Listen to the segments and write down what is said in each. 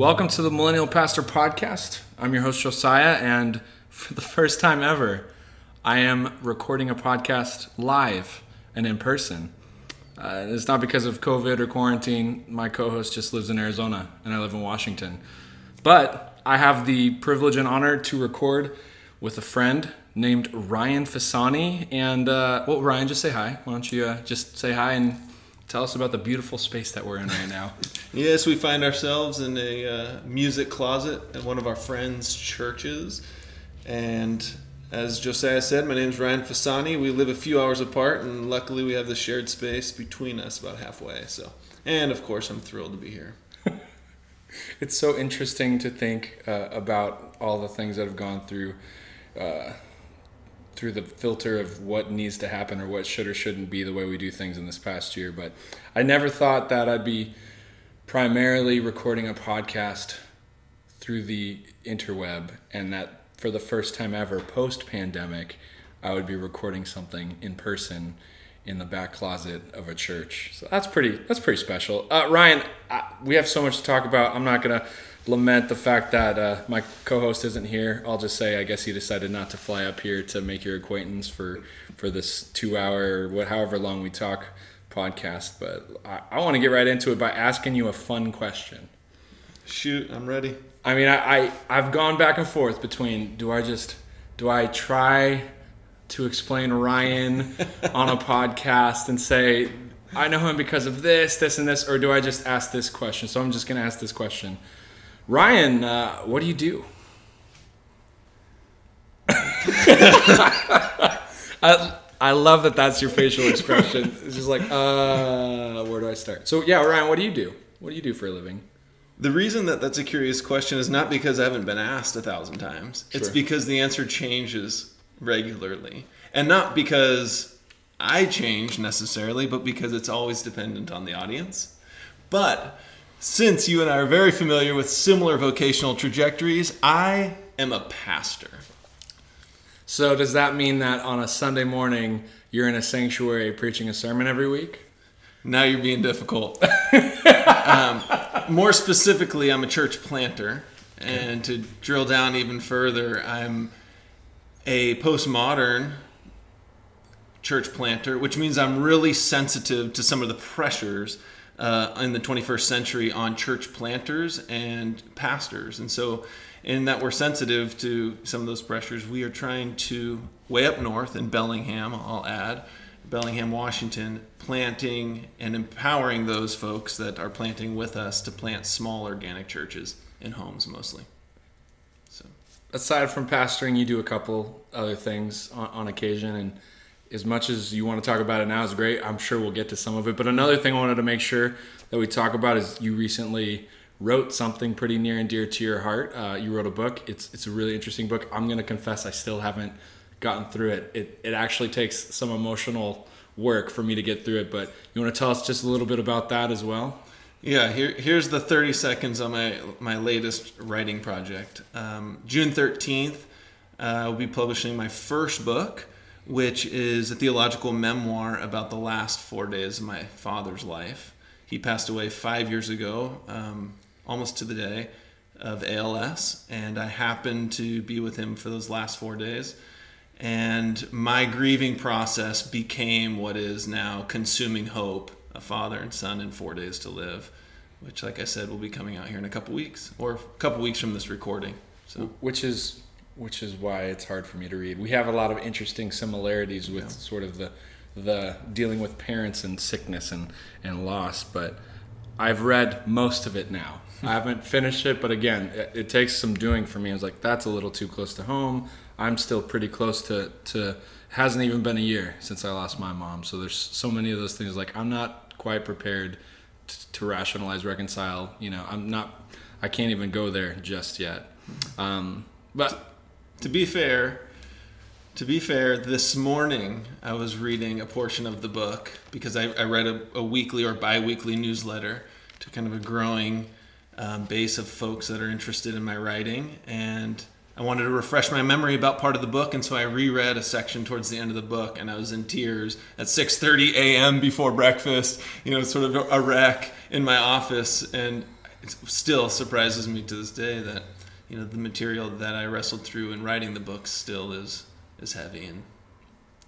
Welcome to the Millennial Pastor Podcast. I'm your host, Josiah, and for the first time ever, I am recording a podcast live and in person. Uh, it's not because of COVID or quarantine. My co host just lives in Arizona, and I live in Washington. But I have the privilege and honor to record with a friend named Ryan Fasani. And, uh, well, Ryan, just say hi. Why don't you uh, just say hi and tell us about the beautiful space that we're in right now? Yes, we find ourselves in a uh, music closet at one of our friends' churches. And as Josiah said, my name is Ryan Fasani. We live a few hours apart, and luckily we have the shared space between us about halfway. So, and of course, I'm thrilled to be here. it's so interesting to think uh, about all the things that have gone through uh, through the filter of what needs to happen or what should or shouldn't be the way we do things in this past year. But I never thought that I'd be primarily recording a podcast through the interweb and that for the first time ever post pandemic I would be recording something in person in the back closet of a church. So that's pretty that's pretty special. Uh, Ryan, I, we have so much to talk about. I'm not to lament the fact that uh, my co-host isn't here. I'll just say I guess he decided not to fly up here to make your acquaintance for for this 2 hour what however long we talk podcast, but I, I want to get right into it by asking you a fun question. Shoot, I'm ready. I mean, I, I I've gone back and forth between do I just do I try to explain Ryan on a podcast and say I know him because of this, this, and this, or do I just ask this question? So I'm just going to ask this question. Ryan, uh, what do you do? I, I love that that's your facial expression. It's just like, uh, where do I start? So, yeah, Ryan, what do you do? What do you do for a living? The reason that that's a curious question is not because I haven't been asked a thousand times. Sure. It's because the answer changes regularly. And not because I change necessarily, but because it's always dependent on the audience. But since you and I are very familiar with similar vocational trajectories, I am a pastor. So does that mean that on a Sunday morning you're in a sanctuary preaching a sermon every week? Now you're being difficult. um, more specifically, I'm a church planter, and to drill down even further, I'm a postmodern church planter, which means I'm really sensitive to some of the pressures uh, in the 21st century on church planters and pastors. And so in that we're sensitive to some of those pressures. We are trying to, way up north in Bellingham, I'll add, Bellingham, Washington, planting and empowering those folks that are planting with us to plant small organic churches in homes mostly. So, aside from pastoring, you do a couple other things on, on occasion, and as much as you want to talk about it now is great. I'm sure we'll get to some of it. But another thing I wanted to make sure that we talk about is you recently wrote something pretty near and dear to your heart. Uh, you wrote a book. It's it's a really interesting book. I'm gonna confess I still haven't gotten through it. It it actually takes some emotional work for me to get through it. But you want to tell us just a little bit about that as well? Yeah, here, here's the 30 seconds on my my latest writing project. Um, June 13th, uh, I'll be publishing my first book, which is a theological memoir about the last four days of my father's life. He passed away five years ago. Um, almost to the day of ALS, and I happened to be with him for those last four days. And my grieving process became what is now consuming hope, a father and son in four days to live, which, like I said, will be coming out here in a couple weeks, or a couple weeks from this recording. So, which is which is why it's hard for me to read. We have a lot of interesting similarities with yeah. sort of the the dealing with parents and sickness and and loss, but I've read most of it now. I haven't finished it, but again, it, it, takes some doing for me. I was like, that's a little too close to home. I'm still pretty close to to. Hasn't even been a year since I lost my mom, so there's so many of those things. Like I'm not quite prepared to, to rationalize, reconcile. You know, I'm not. I can't even go there just yet. Um, but to be fair, To be fair, this morning I was reading a portion of the book because I, I read a, a, weekly or biweekly newsletter to kind of a growing um, base of folks that are interested in my writing. And I wanted to refresh my memory about part of the book, and so I reread a section towards the end of the book, and I was in tears at 6:30 a.m. before breakfast. You know, sort of a wreck in my office, and it still surprises me to this day that you know the material that I wrestled through in writing the book still is is heavy and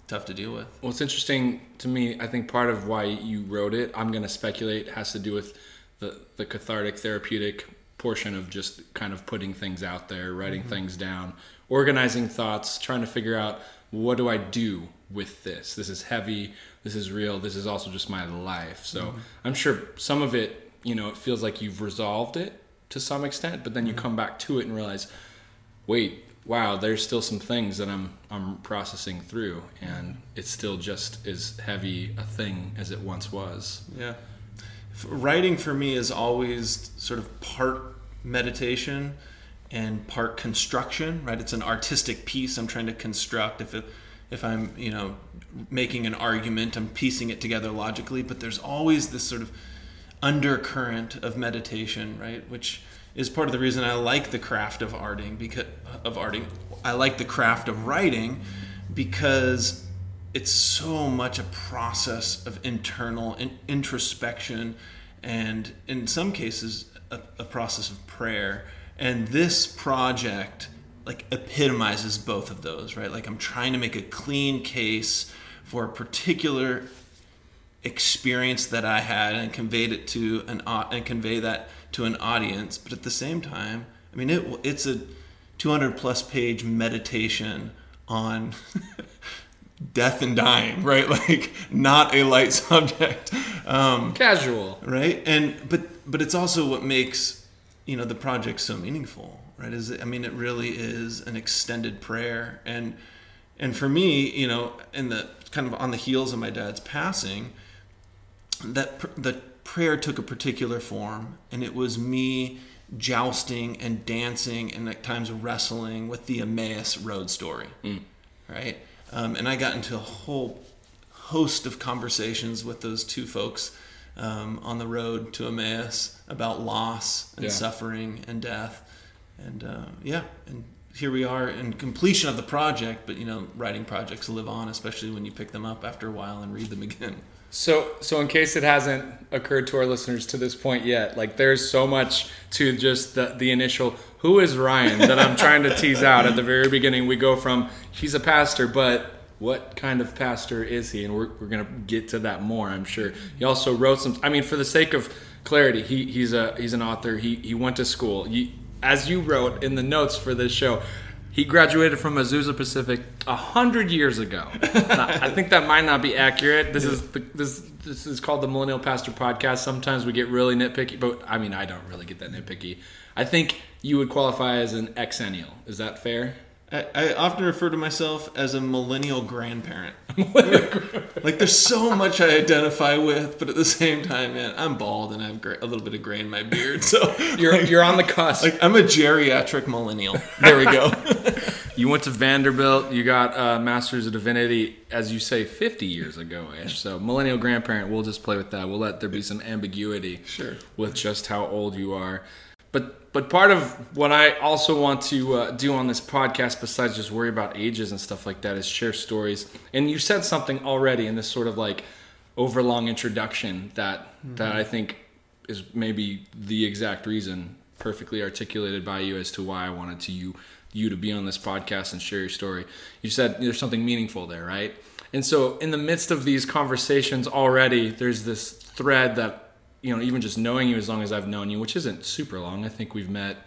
tough to deal with. Well, it's interesting to me. I think part of why you wrote it, I'm going to speculate, has to do with the the cathartic, therapeutic portion of just kind of putting things out there, writing mm-hmm. things down, organizing thoughts, trying to figure out what do I do with this? This is heavy, this is real, this is also just my life. So mm-hmm. I'm sure some of it, you know, it feels like you've resolved it to some extent, but then you mm-hmm. come back to it and realize, wait, wow, there's still some things that I'm I'm processing through, and mm-hmm. it's still just as heavy a thing as it once was. Yeah, writing for me is always sort of part meditation and part construction, right? It's an artistic piece I'm trying to construct. If it, if I'm, you know, making an argument, I'm piecing it together logically, but there's always this sort of undercurrent of meditation, right? Which is part of the reason I like the craft of arting because of arting. I like the craft of writing because it's so much a process of internal introspection and in some cases a, a process of prayer. And this project like epitomizes both of those, right? Like I'm trying to make a clean case for a particular experience that I had and conveyed it to an and convey that to an audience, but at the same time, I mean it it's a 200 plus page meditation on death and dying, right? Like not a light subject. Um, Casual, right? And but but it's also what makes you know the project so meaningful, right? Is I mean it really is an extended prayer, and and for me, you know, in the kind of on the heels of my dad's passing, that the prayer took a particular form, and it was me jousting and dancing and at times wrestling with the Emmaus road story, mm. right? Um, and I got into a whole host of conversations with those two folks um, on the road to Emmaus about loss and yeah. suffering and death. And uh, yeah, and here we are in completion of the project, but you know, writing projects live on, especially when you pick them up after a while and read them again. So, so in case it hasn't occurred to our listeners to this point yet, like there's so much to just the, the initial who is Ryan that I'm trying to tease out at the very beginning. We go from he's a pastor, but what kind of pastor is he? And we're, we're going to get to that more, I'm sure. He also wrote some, I mean, for the sake of clarity, he, he's a he's an author. He, he went to school. As you wrote in the notes for this show, he graduated from Azusa Pacific a hundred years ago. I think that might not be accurate. This is the, this this is called the Millennial Pastor Podcast. Sometimes we get really nitpicky, but I mean, I don't really get that nitpicky. I think you would qualify as an exennial. Is that fair? I, I often refer to myself as a millennial grandparent. like there's so much I identify with, but at the same time, man, I'm bald and I have a little bit of gray in my beard. So you're like, you're on the cusp. Like I'm a geriatric millennial. There we go. you went to Vanderbilt. You got a Master's of Divinity, as you say, 50 years ago ish. So millennial grandparent. We'll just play with that. We'll let there be some ambiguity. Sure. With just how old you are. But but part of what I also want to uh, do on this podcast, besides just worry about ages and stuff like that, is share stories. And you said something already in this sort of like overlong introduction that mm-hmm. that I think is maybe the exact reason, perfectly articulated by you as to why I wanted to you you to be on this podcast and share your story. You said there's something meaningful there, right? And so in the midst of these conversations already, there's this thread that you know, even just knowing you as long as I've known you, which isn't super long. I think we've met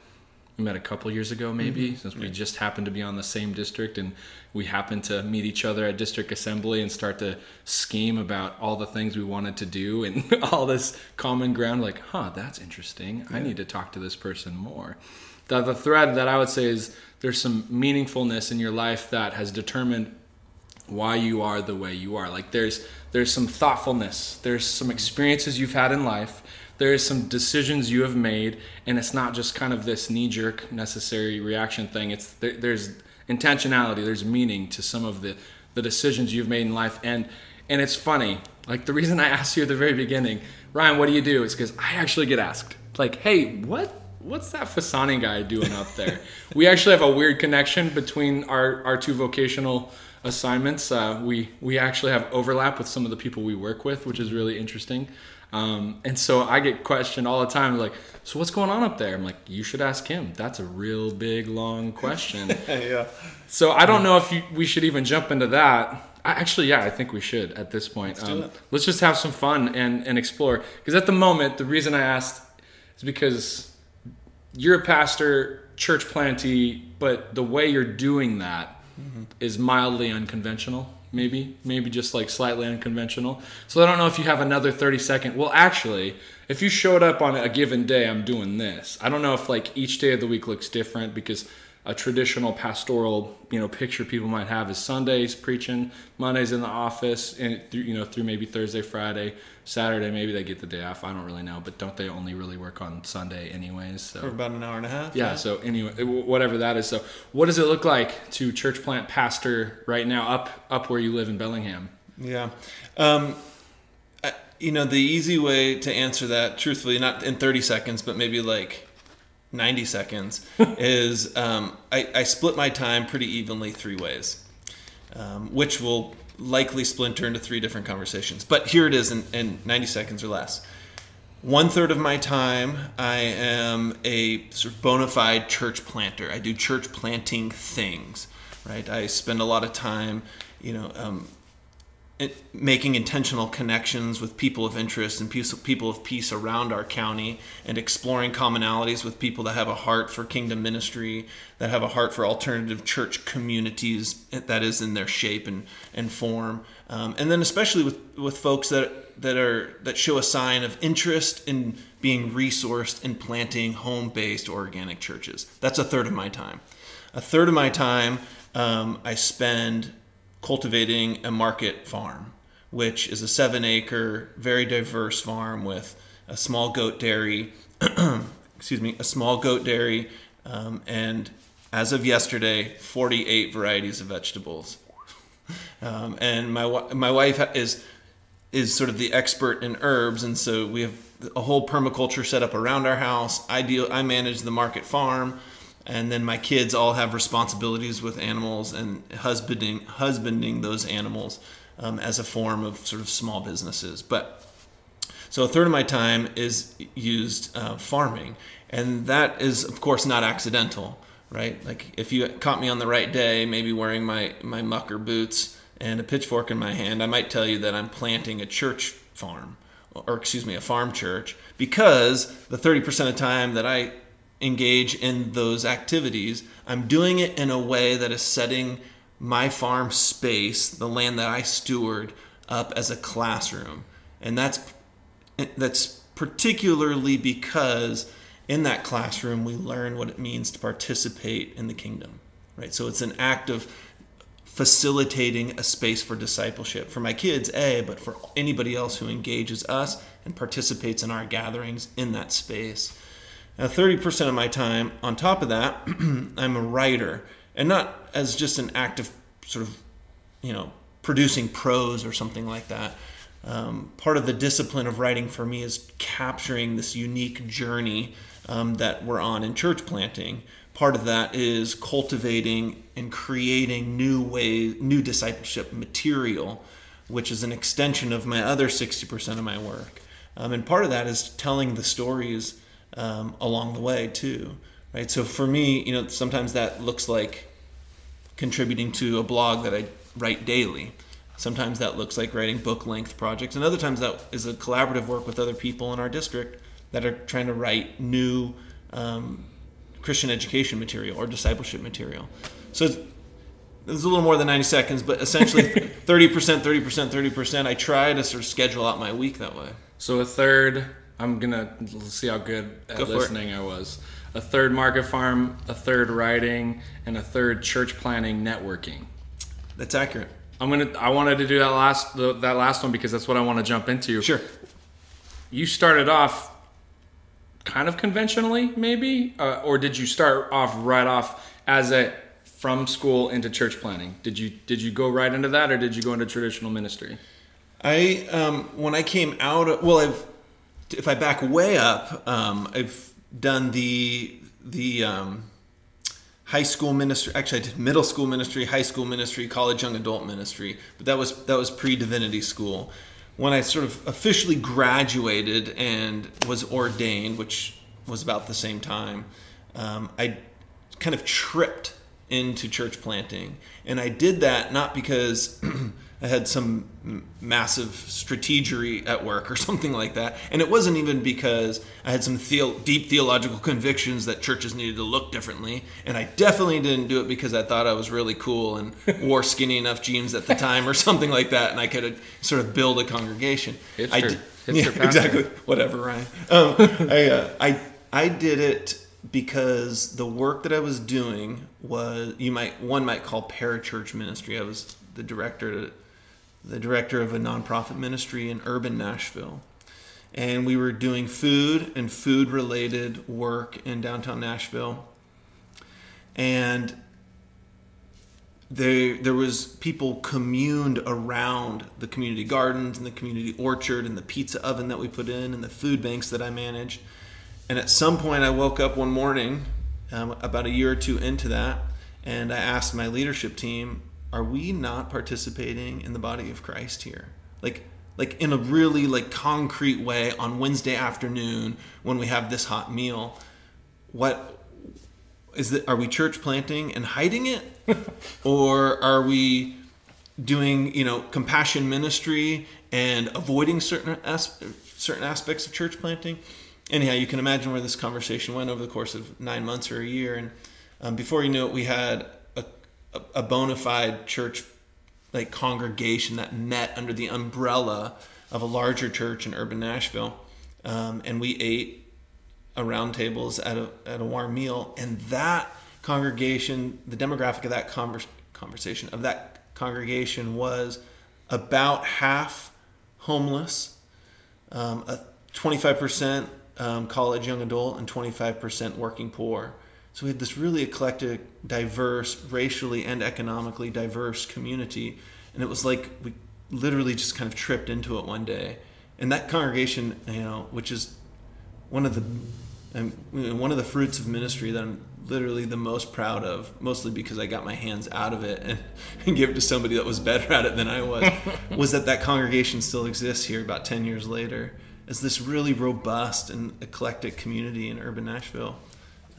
we met a couple years ago maybe mm-hmm. since we just happened to be on the same district and we happened to meet each other at district assembly and start to scheme about all the things we wanted to do and all this common ground like huh that's interesting yeah. i need to talk to this person more the, the thread that i would say is there's some meaningfulness in your life that has determined why you are the way you are like there's there's some thoughtfulness, there's some experiences you've had in life, there is some decisions you have made, and it's not just kind of this knee jerk necessary reaction thing. It's there, there's intentionality. There's meaning to some of the the decisions you've made in life, and and it's funny. Like the reason I asked you at the very beginning, Ryan, what do you do? Is because I actually get asked, like, hey, what what's that Fasani guy doing up there? we actually have a weird connection between our our two vocational assignments. Uh, we we actually have overlap with some of the people we work with, which is really interesting. Um, and so I get questioned all the time, like, so what's going on up there? I'm like, you should ask him. That's a real big, long question. yeah. So I don't know if you, we should even jump into that. I, actually, yeah, I think we should at this point. Let's, um, let's just have some fun and, and explore. Because at the moment, the reason I asked is because you're a pastor, church planter, but the way you're doing that mm-hmm. is mildly unconventional maybe maybe just like slightly unconventional so i don't know if you have another 30 second well actually if you showed up on a given day i'm doing this i don't know if like each day of the week looks different because a traditional pastoral you know picture people might have is Sundays preaching, Mondays in the office, and through, you know through maybe Thursday, Friday, Saturday maybe they get the day off. I don't really know, but don't they only really work on Sunday anyways? So for about an hour and a half. Yeah. yeah. So anyway, whatever that is. So what does it look like to church plant pastor right now up up where you live in Bellingham? Yeah. Um, you know the easy way to answer that, truthfully, not in 30 seconds, but maybe like 90 seconds is um, I, I, split my time pretty evenly three ways, um, which will likely splinter into three different conversations. But here it is in, in 90 seconds or less. One third of my time, I am a sort of bona fide church planter. I do church planting things, right? I spend a lot of time, you know, um, making intentional connections with people of interest and people of peace around our county and exploring commonalities with people that have a heart for kingdom ministry that have a heart for alternative church communities that is in their shape and, and form. Um, and then especially with, with folks that, that are that show a sign of interest in being resourced in planting home-based organic churches. That's a third of my time. A third of my time um, i spend cultivating a market farm, which is a seven acre, very diverse farm with a small goat dairy, excuse me, a small goat dairy, um, and as of yesterday, 48 varieties of vegetables. Um, and my my wife is is sort of the expert in herbs, and so we have a whole permaculture set up around our house. I deal, I manage the market farm and then my kids all have responsibilities with animals and husbanding husbanding those animals um, as a form of sort of small businesses. But so a third of my time is used uh, farming, and that is of course not accidental, right? Like if you caught me on the right day, maybe wearing my my mucker boots and a pitchfork in my hand, I might tell you that I'm planting a church farm, or excuse me, a farm church, because the 30% of time that I engage in those activities, I'm doing it in a way that is setting my farm space, the land that I steward, up as a classroom. And that's that's particularly because in that classroom we learn what it means to participate in the kingdom. Right? So it's an act of facilitating a space for discipleship for my kids, A, but for anybody else who engages us and participates in our gatherings in that space. Now, 30% of my time, on top of that, I'm a writer. And not as just an act of sort of, you know, producing prose or something like that. Um, part of the discipline of writing for me is capturing this unique journey um, that we're on in church planting. Part of that is cultivating and creating new ways, new discipleship material, which is an extension of my other 60% of my work. Um, and part of that is telling the stories um, along the way too, right? So for me, you know, sometimes that looks like contributing to a blog that I write daily. Sometimes that looks like writing book length projects, and other times that is a collaborative work with other people in our district that are trying to write new um, Christian education material or discipleship material. So it's, it's a little more than 90 seconds, but essentially 30%, 30%, 30%. I try to sort of schedule out my week that way. So a third I'm gonna see how good at Go listening I was. A third market farm, a third writing, and a third church planting networking. That's accurate. I'm gonna. I wanted to do that last the, that last one because that's what I want to jump into. Sure. You started off kind of conventionally, maybe, uh, or did you start off right off as a from school into church planting? Did you did you go right into that, or did you go into traditional ministry? I um, when I came out, of, well, I've if I back way up, um, I've done the the um, high school ministry. Actually, I did middle school ministry, high school ministry, college young adult ministry. But that was that was pre divinity school. When I sort of officially graduated and was ordained, which was about the same time, um, I kind of tripped into church planting, and I did that not because. I had some massive strategery at work or something like that. And it wasn't even because I had some theo- deep theological convictions that churches needed to look differently. And I definitely didn't do it because I thought I was really cool and wore skinny enough jeans at the time or something like that. And I could sort of build a congregation. Hipster. I Hipster yeah, exactly. Whatever, Ryan. Um, I, uh, I, I did it because the work that I was doing was you might one might call parachurch ministry. I was the director the director of a nonprofit ministry in urban Nashville. And we were doing food and food related work in downtown Nashville. And there, there was people communed around the community gardens and the community orchard and the pizza oven that we put in and the food banks that I managed. And at some point, I woke up one morning, um, about a year or two into that, and I asked my leadership team, are we not participating in the body of Christ here? Like like in a really like concrete way on Wednesday afternoon when we have this hot meal. What is that are we church planting and hiding it? or are we doing, you know, compassion ministry and avoiding certain as- certain aspects of church planting? Anyhow, you can imagine where this conversation went over the course of nine months or a year. And um, before you knew it, we had a, bona fide church like congregation that met under the umbrella of a larger church in urban Nashville. Um, and we ate around tables at a, at a warm meal. And that congregation, the demographic of that converse, conversation, of that congregation was about half homeless, um, a 25% um, college young adult, and 25% working poor. So we had this really eclectic, diverse, racially and economically diverse community. And it was like we literally just kind of tripped into it one day. And that congregation, you know, which is one of the um, one of the fruits of ministry that I'm literally the most proud of, mostly because I got my hands out of it and, and give it to somebody that was better at it than I was, was that that congregation still exists here about 10 years later as this really robust and eclectic community in urban Nashville.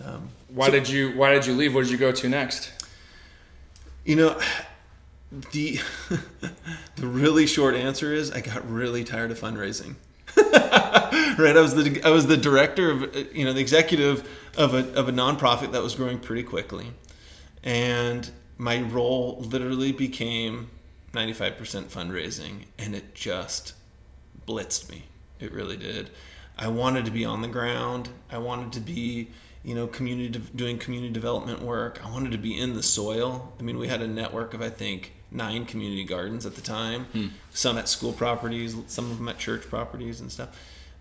Um, why so, did you Why did you leave? What did you go to next? You know, the the really short answer is I got really tired of fundraising. right, I was the I was the director of you know the executive of a of a nonprofit that was growing pretty quickly, and my role literally became 95% fundraising, and it just blitzed me. It really did. I wanted to be on the ground. I wanted to be you know, community de- doing community development work. I wanted to be in the soil. I mean, we had a network of I think nine community gardens at the time, hmm. some at school properties, some of them at church properties and stuff.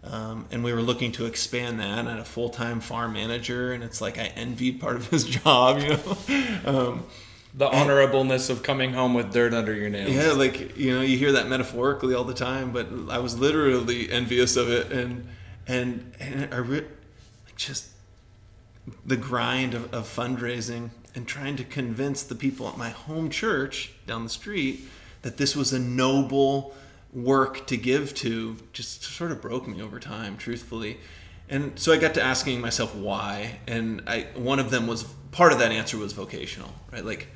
Um, and we were looking to expand that. And I had a full time farm manager, and it's like I envied part of his job, you know. um, the honorableness of coming home with dirt under your nails. Yeah, like you know, you hear that metaphorically all the time, but I was literally envious of it, and and and I re- just the grind of, of fundraising and trying to convince the people at my home church down the street that this was a noble work to give to just sort of broke me over time truthfully. And so i got to asking myself why and i one of them was part of that answer was vocational right? Like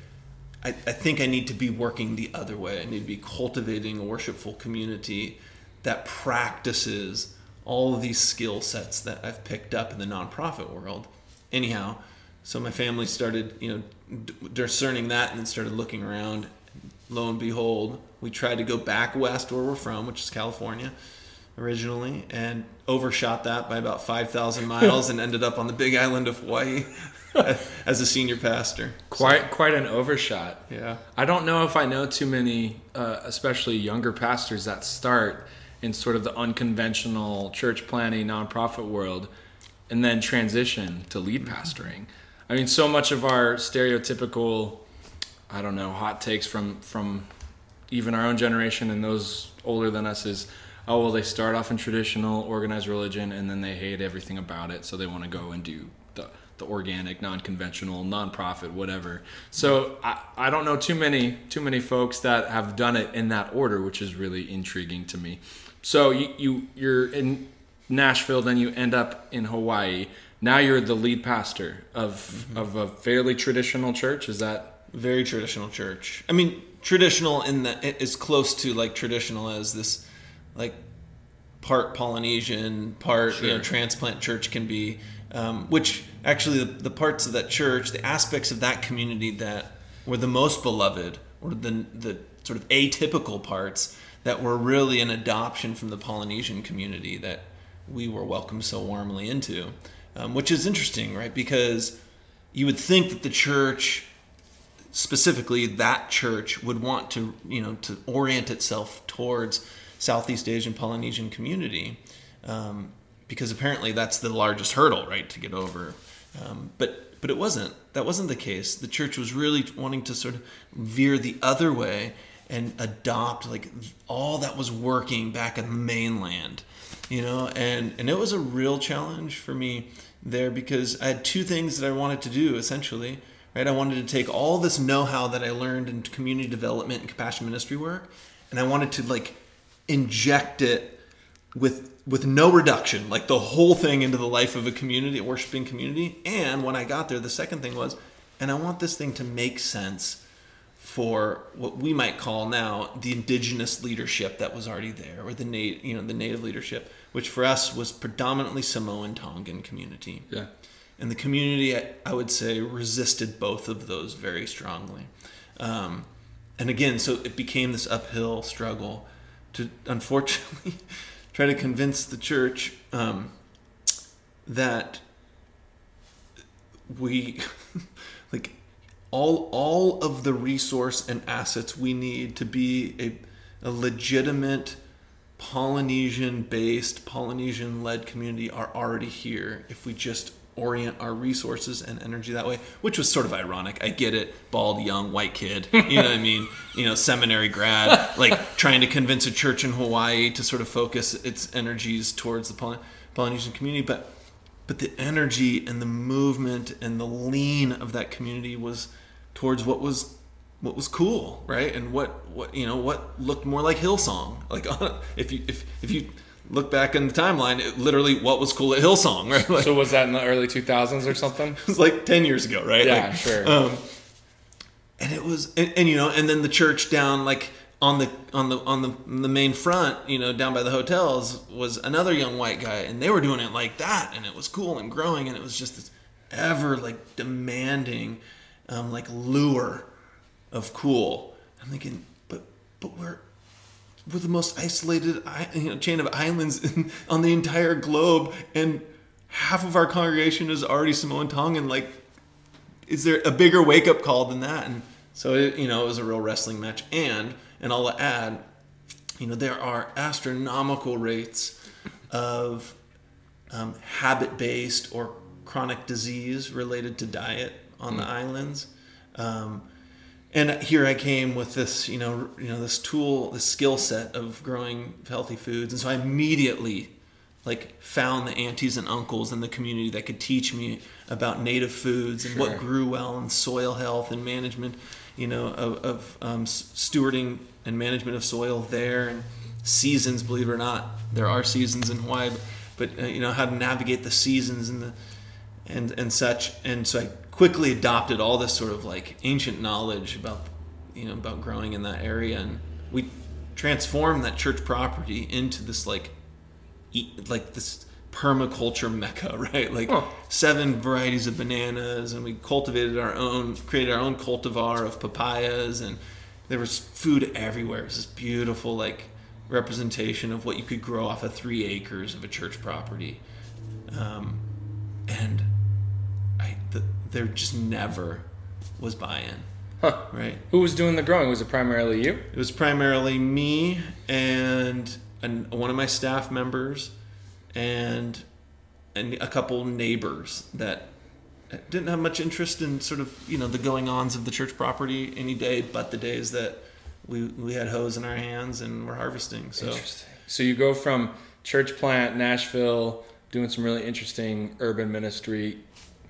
I, I think i need to be working the other way. I need to be cultivating a worshipful community that practices all of these skill sets that i've picked up in the nonprofit world anyhow, so my family started, you know, discerning that and then started looking around. Lo and behold, we tried to go back west where we're from, which is California originally, and overshot that by about 5,000 miles and ended up on the big island of Hawaii as a senior pastor. Quite so, quite an overshot. Yeah. I don't know if I know too many, uh, especially younger pastors that start in sort of the unconventional church planting nonprofit world and then transition to lead mm-hmm. pastoring. I mean, so much of our stereotypical, I don't know, hot takes from from even our own generation and those older than us is, oh well, they start off in traditional organized religion and then they hate everything about it, so they want to go and do the the organic, non-conventional, non-profit, whatever. So I, I don't know too many too many folks that have done it in that order, which is really intriguing to me. So you, you you're in Nashville, then you end up in Hawaii. Now you're the lead pastor of mm-hmm. of a fairly traditional church. Is that very traditional church? I mean, traditional in that it is close to like traditional as this like part Polynesian, part sure. you know transplant church can be. Um, which actually the, the, parts of that church, the aspects of that community that were the most beloved, or the the sort of atypical parts that were really an adoption from the Polynesian community that we were welcomed so warmly into, um, which is interesting, right? Because you would think that the church specifically that church would want to you know to orient itself towards Southeast Asian Polynesian community um, because apparently that's the largest hurdle right to get over. Um, but but it wasn't. That wasn't the case. The church was really wanting to sort of veer the other way and adopt like all that was working back in the mainland you know and and it was a real challenge for me there because I had two things that I wanted to do essentially right? I wanted to take all this know-how that I learned in community development and compassion ministry work, and I wanted to like inject it with with no reduction, like the whole thing into the life of a community, a worshiping community. And when I got there, the second thing was, and I want this thing to make sense for what we might call now the indigenous leadership that was already there, or the native, you know, the native leadership, which for us was predominantly Samoan Tongan community. Yeah. And the community, I would say, resisted both of those very strongly. Um, and again, so it became this uphill struggle to, unfortunately, try to convince the church um, that we, like, all all of the resource and assets we need to be a, a legitimate Polynesian based, Polynesian led community are already here if we just orient our resources and energy that way, which was sort of ironic. I get it, bald, young, white kid, you know what I mean? You know, seminary grad, like trying to convince a church in Hawaii to sort of focus its energies towards the Poly- Polynesian community, but but the energy and the movement and the lean of that community was towards what was what was cool, right? And what what you know what looked more like Hillsong. Like if you if if you look back in the timeline, it, literally what was cool at Hillsong, right? Like, so was that in the early 2000s or something? it was like 10 years ago, right? Yeah, like, sure. Um, and it was, and, and, you know, and then the church down like on the on the on the the main front, you know, down by the hotels was another young white guy, and they were doing it like that, and it was cool and growing, and it was just this ever like demanding, um, like lure of cool. I'm thinking, but but we're we're the most isolated you know, chain of islands in, on the entire globe, and half of our congregation is already Samoan Tongan. Like, is there a bigger wake up call than that? And so, it, you know, it was a real wrestling match. And, and I'll add, you know, there are astronomical rates of um, habit based or chronic disease related to diet on mm. the islands. Um, and here I came with this, you know, you know, this tool, this skill set of growing healthy foods, and so I immediately like found the aunties and uncles in the community that could teach me about native foods and sure. what grew well and soil health and management, you know, of, of um, stewarding and management of soil there and seasons. Believe it or not, there are seasons in Hawaii, but, but uh, you know how to navigate the seasons and the and and such. And so I quickly adopted all this sort of like ancient knowledge about you know about growing in that area, and we transformed that church property into this like like this permaculture mecca, right? Like seven varieties of bananas, and we cultivated our own, created our own cultivar of papayas, and there was food everywhere. It was this beautiful like representation of what you could grow off of three acres of a church property, um, and there just never was buy-in. Huh. Right. Who was doing the growing? Was it primarily you? It was primarily me and, and one of my staff members and and a couple neighbors that didn't have much interest in sort of you know the going ons of the church property any day but the days that we we had hoes in our hands and we're harvesting. So Interesting. So you go from church plant, Nashville, doing some really interesting urban ministry.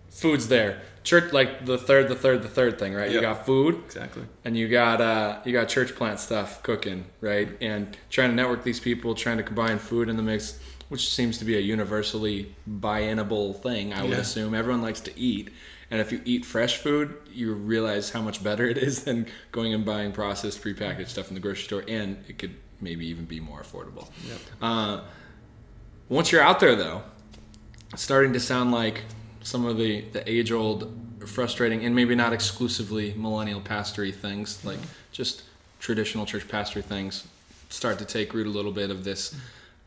Food's there. Church like the third, the third, the third thing, right? You got food exactly. and you got uh you got church plant stuff cooking, right? And trying to network these people, trying to combine food in the mix, which seems to be a universally buy-inable thing, I would Yeah. assume. Everyone likes to eat. And if you eat fresh food, you realize how much better it is than going and buying processed, prepackaged stuff in the grocery store, and it could maybe even be more affordable. Yep. Uh, once you're out there, though, starting to sound like some of the, the age old, frustrating, and maybe not exclusively millennial pastory things, like just traditional church pastory things, start to take root a little bit of this.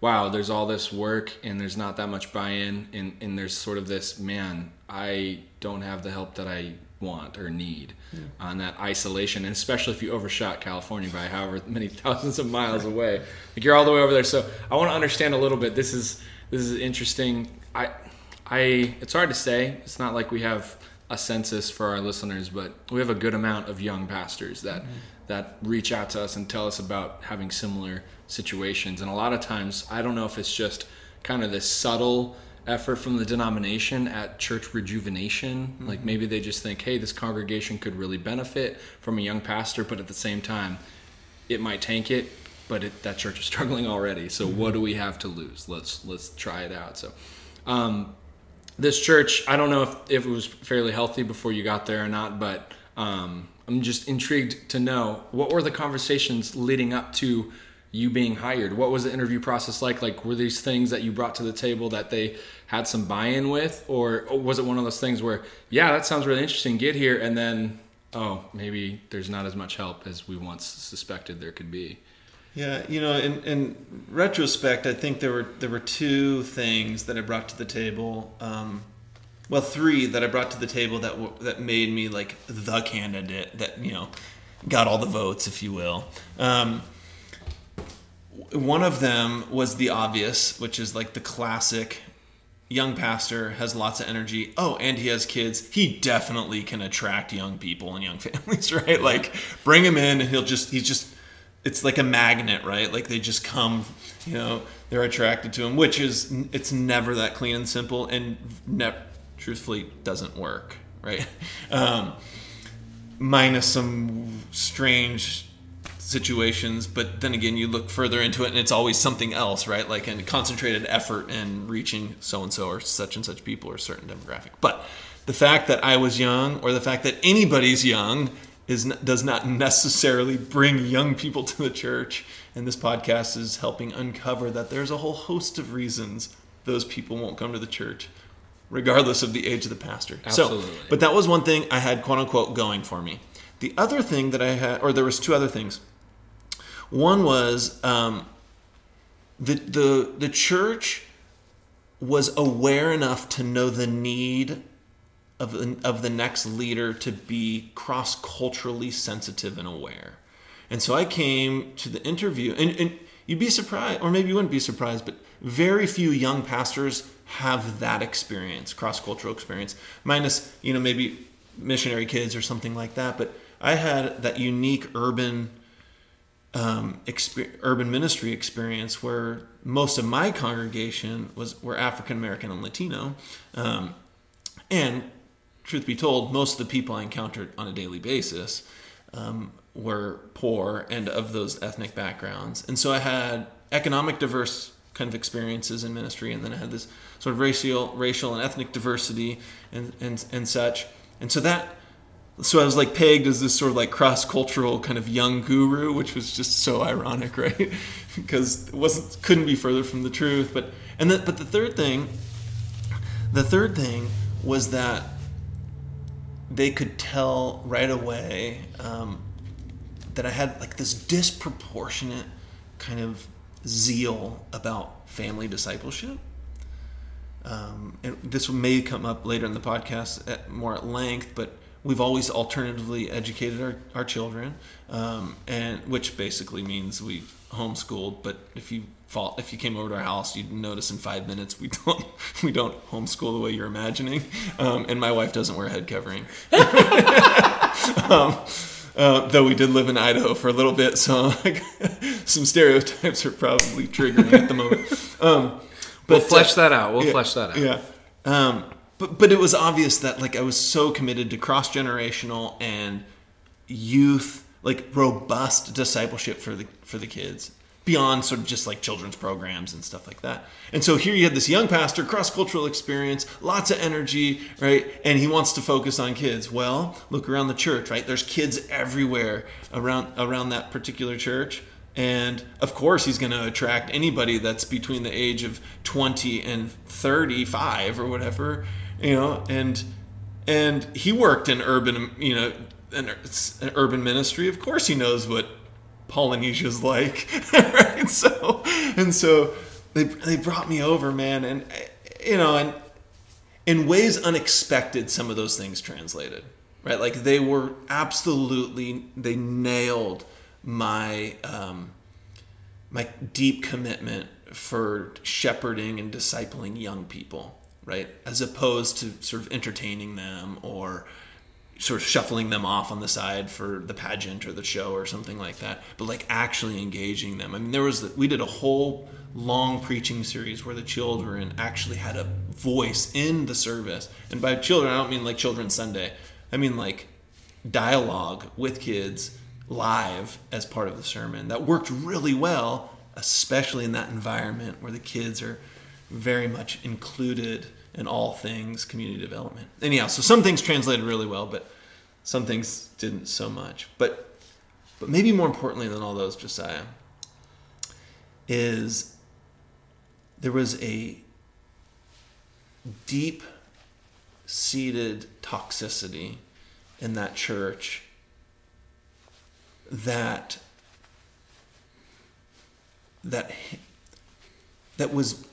Wow, there's all this work and there's not that much buy in, and, and there's sort of this man, I don't have the help that I want or need on that isolation, and especially if you overshot California by however many thousands of miles away, like you're all the way over there. So I want to understand a little bit. This is this is interesting. I I it's hard to say. It's not like we have a census for our listeners, but we have a good amount of young pastors that mm-hmm. that reach out to us and tell us about having similar situations. And a lot of times, I don't know if it's just kind of this subtle effort from the denomination at church rejuvenation. Like mm-hmm. maybe they just think, hey, this congregation could really benefit from a young pastor, but at the same time, it might tank it. But it, that church is struggling already. So mm-hmm. what do we have to lose? Let's let's try it out. So. Um, this church, I don't know if, if it was fairly healthy before you got there or not, but um, I'm just intrigued to know what were the conversations leading up to you being hired? What was the interview process like? Like, were these things that you brought to the table that they had some buy in with? Or was it one of those things where, yeah, that sounds really interesting, get here, and then, oh, maybe there's not as much help as we once suspected there could be? Yeah, you know, in, in retrospect, I think there were there were two things that I brought to the table. Um, well, three that I brought to the table that w- that made me like the candidate that you know got all the votes, if you will. Um, one of them was the obvious, which is like the classic young pastor has lots of energy. Oh, and he has kids. He definitely can attract young people and young families, right? Like bring him in and he'll just he's just it's like a magnet, right? Like they just come, you know, they're attracted to him, which is it's never that clean and simple and ne- truthfully doesn't work, right? Um, minus some strange situations but then again you look further into it and it's always something else right like a concentrated effort in reaching so and so or such and such people or certain demographic but the fact that i was young or the fact that anybody's young is does not necessarily bring young people to the church. And this podcast is helping uncover that there's a whole host of reasons those people won't come to the church regardless of the age of the pastor. Absolutely. so but that was one thing i had quote unquote going for me. The other thing that i had or there was two other things. One was um, the the the church was aware enough to know the need of the, of the next leader to be cross culturally sensitive and aware. And so I came to the interview, and, and you'd be surprised, or maybe you wouldn't be surprised, but very few young pastors have that experience, cross cultural experience, minus you know maybe missionary kids or something like that. But I had that unique urban um, urban ministry experience where most of my congregation was were African American and Latino, um, and truth be told, most of the people I encountered on a daily basis um, were poor and of those ethnic backgrounds, and so I had economic diverse kind of experiences in ministry, and then I had this sort of racial, racial and ethnic diversity and and and such, and so that so I was like pegged as this sort of like cross cultural kind of young guru, which was just so ironic, right? because it wasn't couldn't be further from the truth. But and the, but the third thing, the third thing was that they could tell right away um, that I had like this disproportionate kind of zeal about family discipleship. Um, and this may come up later in the podcast at more at length, but we've always alternatively educated our, our children, um, and which basically means we've homeschooled. But if you fall if you came over to our house, you'd notice in five minutes we don't we don't homeschool the way you're imagining, um, and my wife doesn't wear a head covering. um, uh, though we did live in Idaho for a little bit, so like, some stereotypes are probably triggering at the moment. Um, We'll flesh uh, that out. We'll yeah, flesh that out. Yeah. Um, but but it was obvious that like I was so committed to cross generational and youth like robust discipleship for the for the kids beyond sort of just like children's programs and stuff like that. And so here you had this young pastor, cross cultural experience, lots of energy, right? And he wants to focus on kids. Well, look around the church, right? There's kids everywhere around around that particular church. And of course, he's going to attract anybody that's between the age of 20 and 35 or whatever, you know. And and he worked in urban, you know, an, an urban ministry. Of course, he knows what Polynesia's like, right? So and so they they brought me over, man, and you know, and in ways unexpected, some of those things translated, right? Like they were absolutely they nailed my um, my deep commitment for shepherding and discipling young people, right? As opposed to sort of entertaining them or sort of shuffling them off on the side for the pageant or the show or something like that, but like actually engaging them. I mean, there was we did a whole long preaching series where the children actually had a voice in the service, and by children I don't mean like Children's Sunday. I mean like dialogue with kids live as part of the sermon that worked really well, especially in that environment where the kids are very much included in all things community development. Anyhow, so some things translated really well, but some things didn't so much. But but maybe more importantly than all those, Josiah, is there was a deep seated toxicity in that church that that that was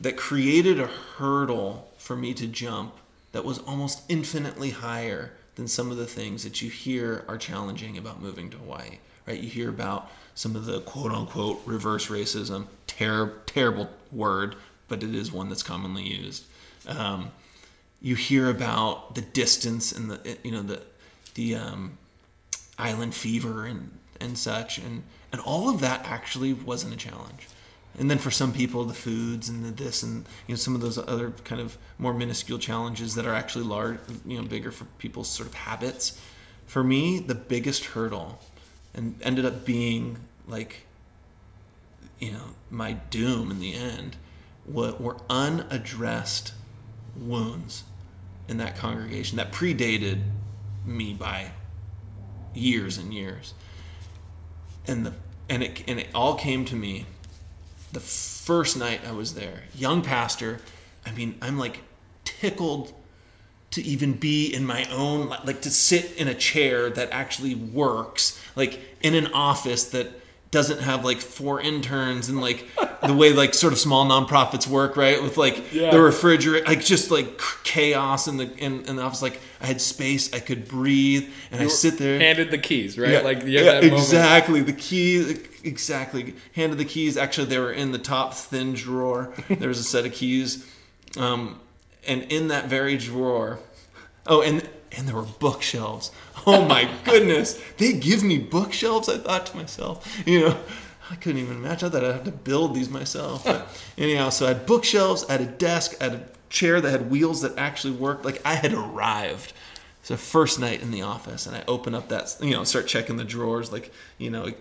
that created a hurdle for me to jump that was almost infinitely higher than some of the things that you hear are challenging about moving to Hawaii. Right? You hear about some of the quote unquote reverse racism, ter- terrible word, but it is one that's commonly used. Um, you hear about the distance and the you know the the um, island fever and and such and and all of that actually wasn't a challenge and then for some people the foods and the this and you know some of those other kind of more minuscule challenges that are actually large you know bigger for people's sort of habits. For me the biggest hurdle and ended up being like you know my doom in the end were, were unaddressed wounds in that congregation that predated me by years and years. And the and it and it all came to me the first night I was there young pastor I mean I'm like tickled to even be in my own like to sit in a chair that actually works like in an office that doesn't have like four interns and like the way like sort of small nonprofits work right with like Yeah. the refrigerator like just like chaos in the in, in the office like I had space I could breathe and I sit there Handed the keys, right? yeah, Like you yeah, that moment. exactly. The keys. exactly. Handed the keys. Actually, they were in the top thin drawer. There was a set of keys, um, and in that very drawer, oh, and and there were bookshelves. Oh my goodness, they give me bookshelves. I thought to myself, you know. I couldn't even imagine that I'd have to build these myself. But anyhow, so I had bookshelves, I had a desk, I had a chair that had wheels that actually worked. Like I had arrived. The first night in the office, and I open up that, you know, start checking the drawers, like, you know,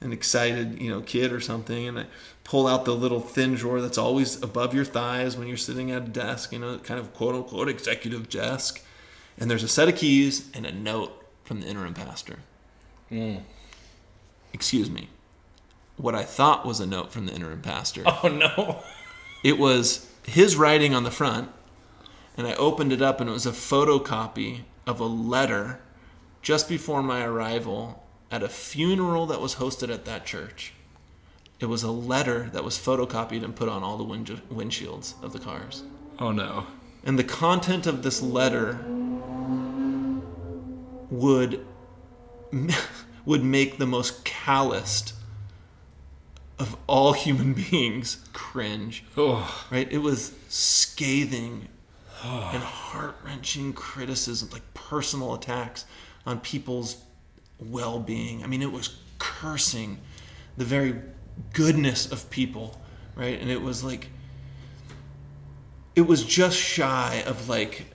an excited, you know, kid or something, and I pull out the little thin drawer that's always above your thighs when you're sitting at a desk, you know, kind of quote unquote executive desk, and there's a set of keys and a note from the interim pastor. Mm. Excuse me. What I thought was a note from the interim pastor. Oh no. It was his writing on the front, and I opened it up, and it was a photocopy of a letter just before my arrival at a funeral that was hosted at that church. It was a letter that was photocopied and put on all the wind- windshields of the cars. Oh no. And the content of this letter would would make the most calloused of all human beings cringe. Oh, Right? It was scathing and heart wrenching criticism, like personal attacks on people's well being. I mean, it was cursing the very goodness of people, right? And it was like, it was just shy of like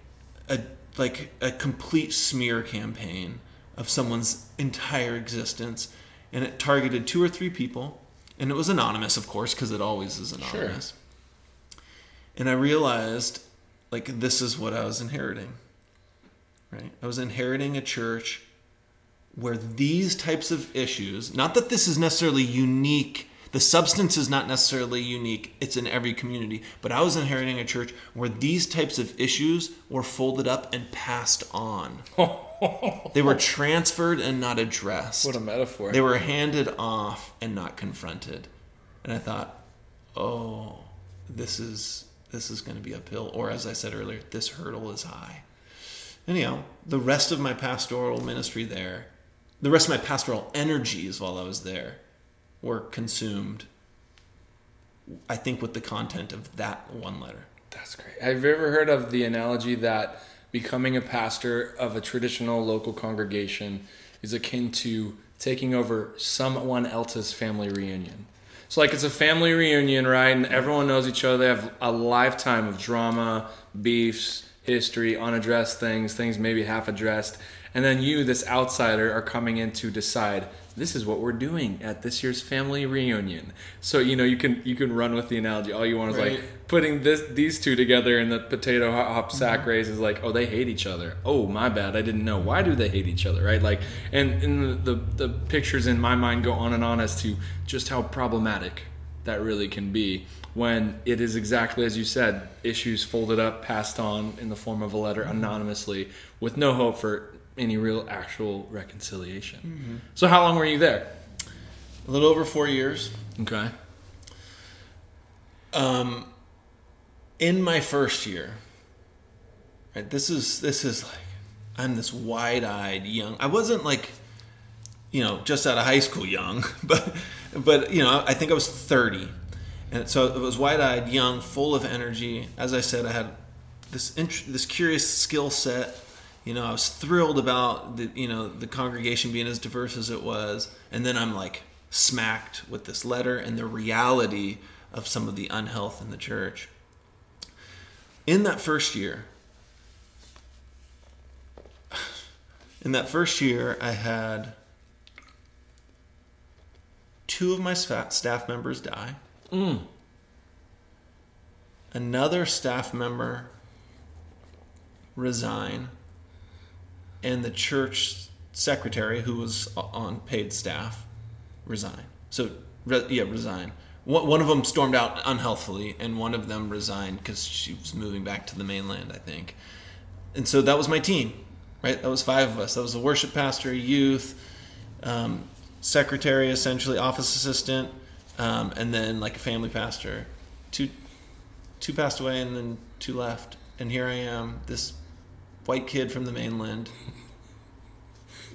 a like a complete smear campaign of someone's entire existence and it targeted two or three people and it was anonymous of course because it always is anonymous. And i realized like this is what i was inheriting right? I was inheriting a church where these types of issues not that this is necessarily unique the substance is not necessarily unique. It's in every community. But i was inheriting a church where these types of issues were folded up and passed on. They were transferred and not addressed. What a metaphor. they were handed off and not confronted. And i thought oh this is this is going to be uphill. Or as i said earlier this hurdle is high. Anyhow the rest of my pastoral ministry there the rest of my pastoral energies while i was there were consumed i think with the content of that one letter That's great. Have you ever heard of the analogy that becoming a pastor of a traditional local congregation is akin to taking over someone else's family reunion? So, like, it's a family reunion, right? And everyone knows each other. They have a lifetime of drama, beefs, history, unaddressed things, things maybe half addressed. And then you, this outsider, are coming in to decide this is what we're doing at this year's family reunion. So you know you can you can run with the analogy. All you want is Right. like putting this these two together in the potato hop, sack mm-hmm. race is like oh they hate each other. Oh my bad, I didn't know. Why do they hate each other? Right? Like and and the the, the pictures in my mind go on and on as to just how problematic that really can be when it is exactly as you said issues folded up passed on in the form of a letter mm-hmm. anonymously with no hope for any real actual reconciliation so how long were you there a little over four years okay um, in my first year, right? This is this is like I'm this wide-eyed young. I wasn't like, you know, just out of high school young, but but you know, I think I was 30, and so it was wide-eyed, young, full of energy. As I said, I had this int- this curious skill set. You know, I was thrilled about the you know the congregation being as diverse as it was, and then I'm like smacked with this letter and the reality of some of the unhealth in the church. In that first year, in that first year, I had two of my staff members die. Mm. Another staff member resign, and the church secretary, who was on paid staff, resign. So, re- yeah, resign. One of them stormed out unhealthily, and one of them resigned because she was moving back to the mainland, I think. And so that was my team, right? That was five of us. That was a worship pastor, youth, um, secretary, essentially office assistant, um, and then like a family pastor. Two, two passed away, and then two left. And here I am, this white kid from the mainland,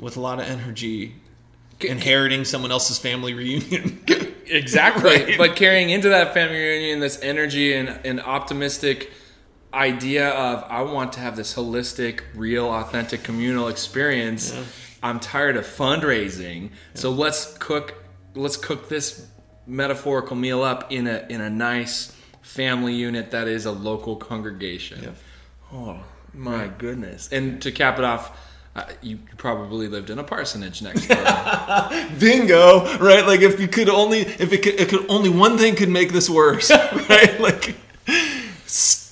with a lot of energy, inheriting someone else's family reunion. Exactly. Right. But carrying into that family reunion this energy and an optimistic idea of I want to have this holistic, real, authentic communal experience. Yeah. I'm tired of fundraising. So let's cook let's cook this metaphorical meal up in a in a nice family unit that is a local congregation. Yeah. Oh my goodness. And to cap it off, uh, you probably lived in a parsonage next door. Bingo, right? Like if you could only, if it could, it could only one thing could make this worse, right? Like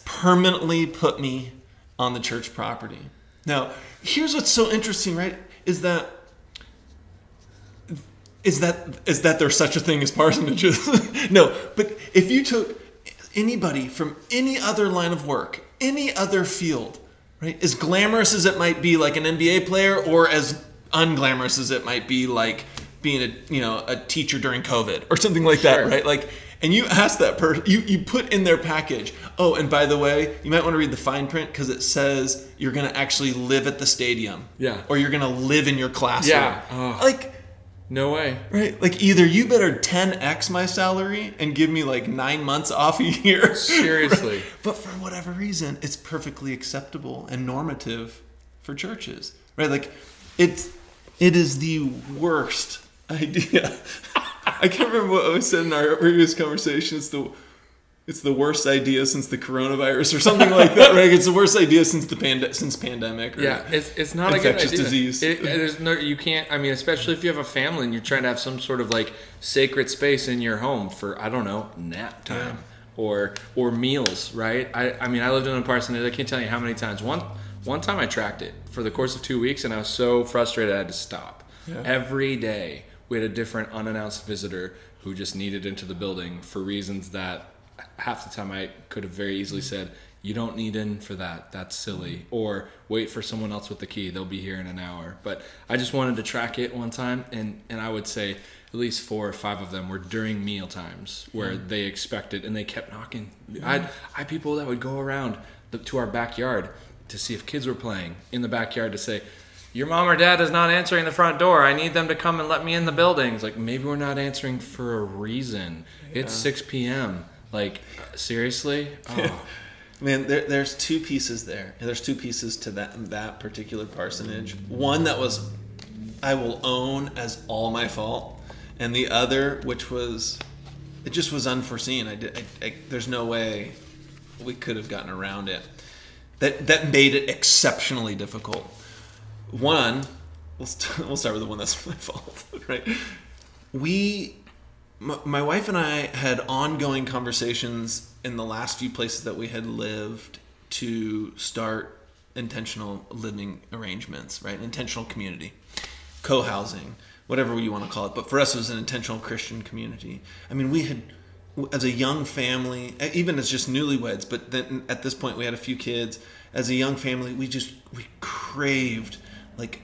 permanently put me on the church property. Now, here's what's so interesting, right? Is that is that is that there's such a thing as parsonages? no, but if you took anybody from any other line of work, any other field, right? As glamorous as it might be like an NBA player or as unglamorous as it might be like being a, you know, a teacher during COVID or something like that, Sure. right? Like and you ask that person, you, you put in their package, oh, and by the way, you might want to read the fine print because it says you're going to actually live at the stadium. Yeah. Or you're going to live in your classroom. Yeah. Oh. Like, No way. Right? Like either you better 10x my salary and give me like nine months off a year. Seriously. Right? But for whatever reason, it's perfectly acceptable and normative for churches. Right? Like it's it is the worst idea. I can't remember what I said in our previous conversation. It's the it's the worst idea since the coronavirus or something like that, right? It's the worst idea since the pand- since pandemic. Or Yeah, it's, it's not a good infectious idea. disease. It, there's no, you can't. I mean, especially if you have a family and you're trying to have some sort of like sacred space in your home for I don't know nap time or or meals, right? I, I mean, I lived in a parsonage. I can't tell you how many times. One one time I tracked it for the course of two weeks, and I was so frustrated I had to stop. Every day we had a different unannounced visitor who just needed into the building for reasons that half the time I could have very easily said, "You don't need in for that. That's silly." Mm-hmm. Or wait for someone else with the key. They'll be here in an hour. But I just wanted to track it one time, and and I would say at least four or five of them were during meal times where mm-hmm. they expected and they kept knocking. Mm-hmm. I had, I had people that would go around the, to our backyard to see if kids were playing in the backyard to say. Your mom or dad is not answering the front door. I need them to come and let me in the building. It's like maybe we're not answering for a reason. It's 6 p.m. Like seriously? Oh. Man, there, there's two pieces there. There's two pieces to that that particular parsonage. One that was, I will own as all my fault, and the other, which was, it just was unforeseen. I did. I, I, there's no way we could have gotten around it. That that made it exceptionally difficult. One, we'll, st- we'll start with the one that's my fault, right? We my, my wife and I had ongoing conversations in the last few places that we had lived to start intentional living arrangements, right? Intentional community, co housing, whatever you want to call it. But for us, it was an intentional Christian community. I mean, we had, as a young family, even as just newlyweds, but then at this point we had a few kids. As a young family, we just, we craved like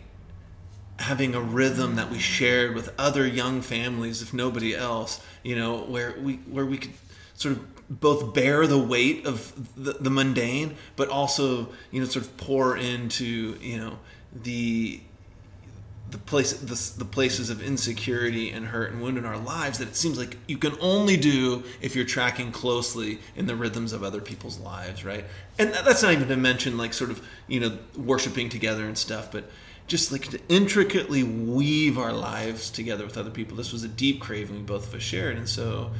having a rhythm that we shared with other young families if nobody else you know where we where we could sort of both bear the weight of the, the mundane but also you know sort of pour into you know the the place the, the places of insecurity and hurt and wound in our lives that it seems like you can only do if you're tracking closely in the rhythms of other people's lives right? And that's not even to mention like sort of you know worshiping together and stuff but just like to intricately weave our lives together with other people. This was a deep craving we both of us shared. And so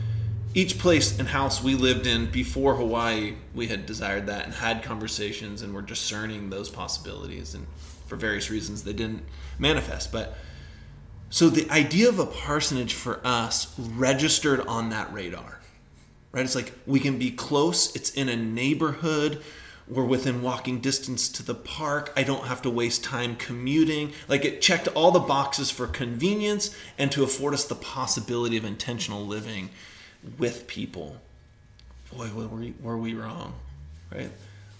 each place and house we lived in before hawaii we had desired that and had conversations and were discerning those possibilities. And for various reasons they didn't manifest. But so the idea of a parsonage for us registered on that radar right? It's like we can be close. It's in a neighborhood we're within walking distance to the park. I don't have to waste time commuting. Like it checked all the boxes for convenience and to afford us the possibility of intentional living with people. Boy were we, were we wrong right?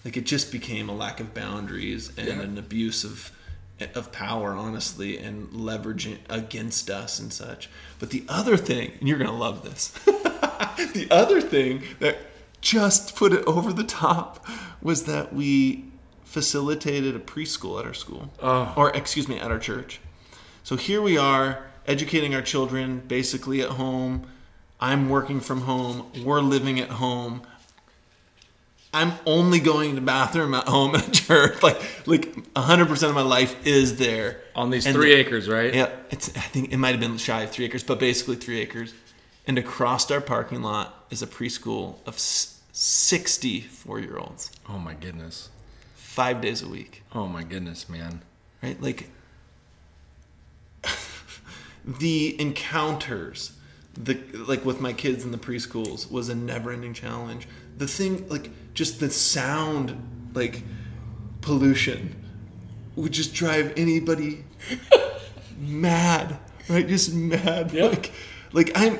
Like it just became a lack of boundaries and Yeah. an abuse of of power honestly and leveraging against us and such. But the other thing and you're gonna love this the other thing that just put it over the top was that we facilitated a preschool at our school Oh. or excuse me at our church so here we are educating our children basically at home i'm working from home we're living at home i'm only going to bathroom at home at church like like 100% of my life is there On these And three the- acres, right? yeah, it's. I think it might have been shy of three acres, but basically three acres. And across our parking lot is a preschool of sixty four-year-olds, Oh my goodness. five days a week. Oh my goodness, man. Right, like the encounters, the like with my kids in the preschools was a never-ending challenge. The thing, like just the sound, like pollution, would just drive anybody mad, right? Just mad. Yep. Like, like I'm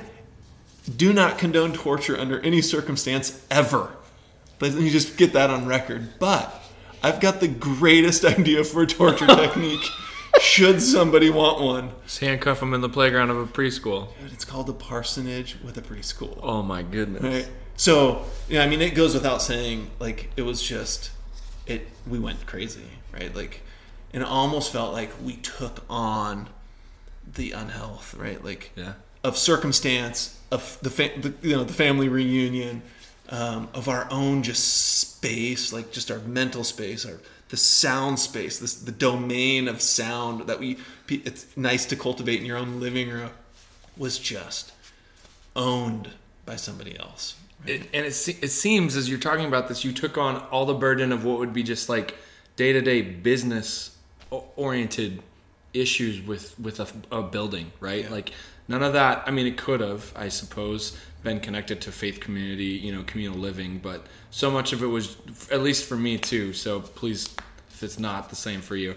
do not condone torture under any circumstance ever. Let me just get that on record. But I've got the greatest idea for a torture technique. Should somebody want one? Just handcuff them in the playground of a preschool. Dude, It's called a parsonage with a preschool. Oh my goodness. Right. So, yeah, I mean, it goes without saying, like, it was just, it, we went crazy, right? Like, and it almost felt like we took on the unhealth, right? Like Yeah. Of circumstance, of the, fa- the you know the family reunion, um, of our own just space, like just our mental space, our the sound space, this the domain of sound that we it's nice to cultivate in your own living room was just owned by somebody else. It, and it, it seems as you're talking about this, you took on all the burden of what would be just like day to day business oriented issues with with a, a building, right? Yeah. Like none of that. I mean, it could have, I suppose, been connected to faith community, you know, communal living, but so much of it was, at least for me too. So please, if it's not the same for you.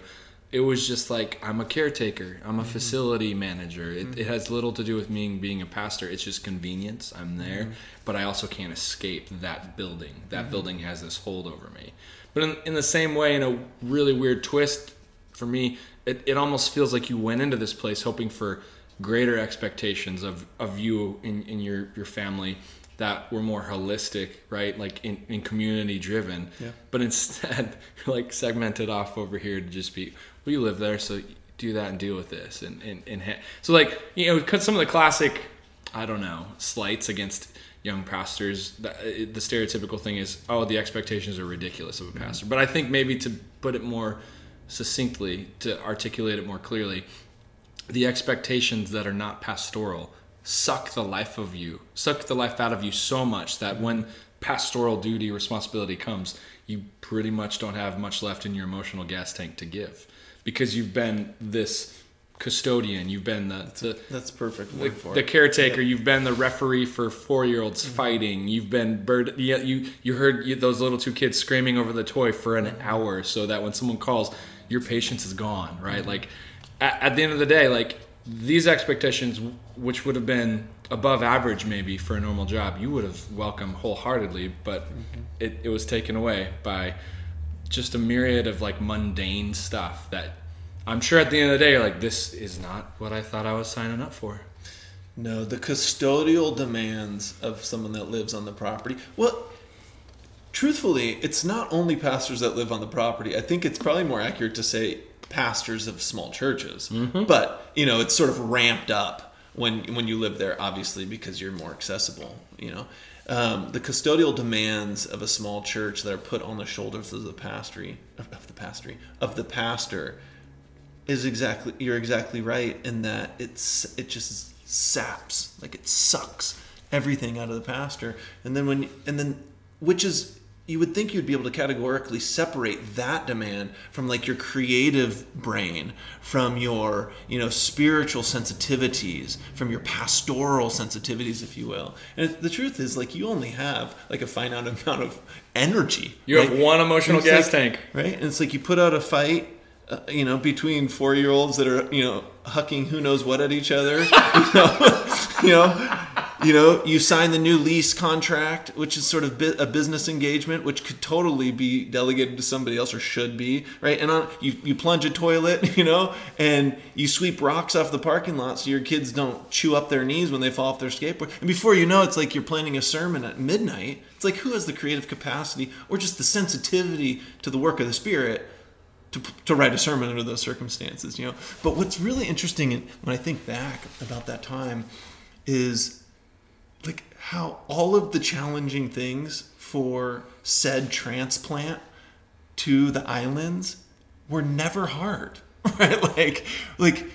It was just like I'm a caretaker. I'm a mm-hmm. facility manager. It, it mm-hmm. has little to do with me being a pastor. It's just convenience. I'm there, mm-hmm. but I also can't escape that building. That building has this hold over me. But in, in the same way, in a really weird twist for me, it, it almost feels like you went into this place hoping for greater expectations of, of you in, and your, your family that were more holistic, right? Like in, in community driven. Yeah. But instead, you're like segmented off over here to just be, well, you live there, so do that and deal with this. And, and, and ha- so, like, you know, because some of the classic, I don't know, slights against young pastors, the, the stereotypical thing is, oh, the expectations are ridiculous of a mm-hmm. pastor. But I think maybe to put it more succinctly, to articulate it more clearly, the expectations that are not pastoral suck the life of you, suck the life out of you so much that when pastoral duty responsibility comes, you pretty much don't have much left in your emotional gas tank to give because you've been this custodian, you've been the, the That's perfect the, word for the caretaker. You've been the referee for four-year-olds mm-hmm. fighting. You've been bird. Yeah, you you heard those little two kids screaming over the toy for an mm-hmm. hour, so that when someone calls, your patience is gone. Right? Like at, at the end of the day, like these expectations, which would have been above average maybe for a normal job, you would have welcomed wholeheartedly, but mm-hmm. it, it was taken away by just a myriad of like mundane stuff that I'm sure at the end of the day, you're like, this is not what I thought I was signing up for. No, the custodial demands of someone that lives on the property. Well, truthfully, it's not only pastors that live on the property. I think it's probably more accurate to say pastors of small churches. But, you know, it's sort of ramped up when when you live there obviously because you're more accessible, you know. Um, the custodial demands of a small church that are put on the shoulders of the pastory of, the pastory of the pastor is exactly you're exactly right in that it's it just saps like it sucks everything out of the pastor and then when and then which is you would think you'd be able to categorically separate that demand from like your creative brain from your you know spiritual sensitivities from your pastoral sensitivities if you will and the truth is like you only have like a finite amount of energy You have one emotional gas like- tank. right? And it's like you put out a fight, uh, you know, between four year olds that are, you know, hucking who knows what at each other. You know, you know, you know, you sign the new lease contract, which is sort of bi- a business engagement, which could totally be delegated to somebody else or should be, right? And on, you you plunge a toilet, you know, and you sweep rocks off the parking lot so your kids don't chew up their knees when they fall off their skateboard. And before you know, it, it's like you're planning a sermon at midnight. It's like who has the creative capacity or just the sensitivity to the work of the Spirit to, to write a sermon under those circumstances, you know. But what's really interesting in- when I think back about that time is how all of the challenging things for said transplant to the islands were never hard, right? Like, like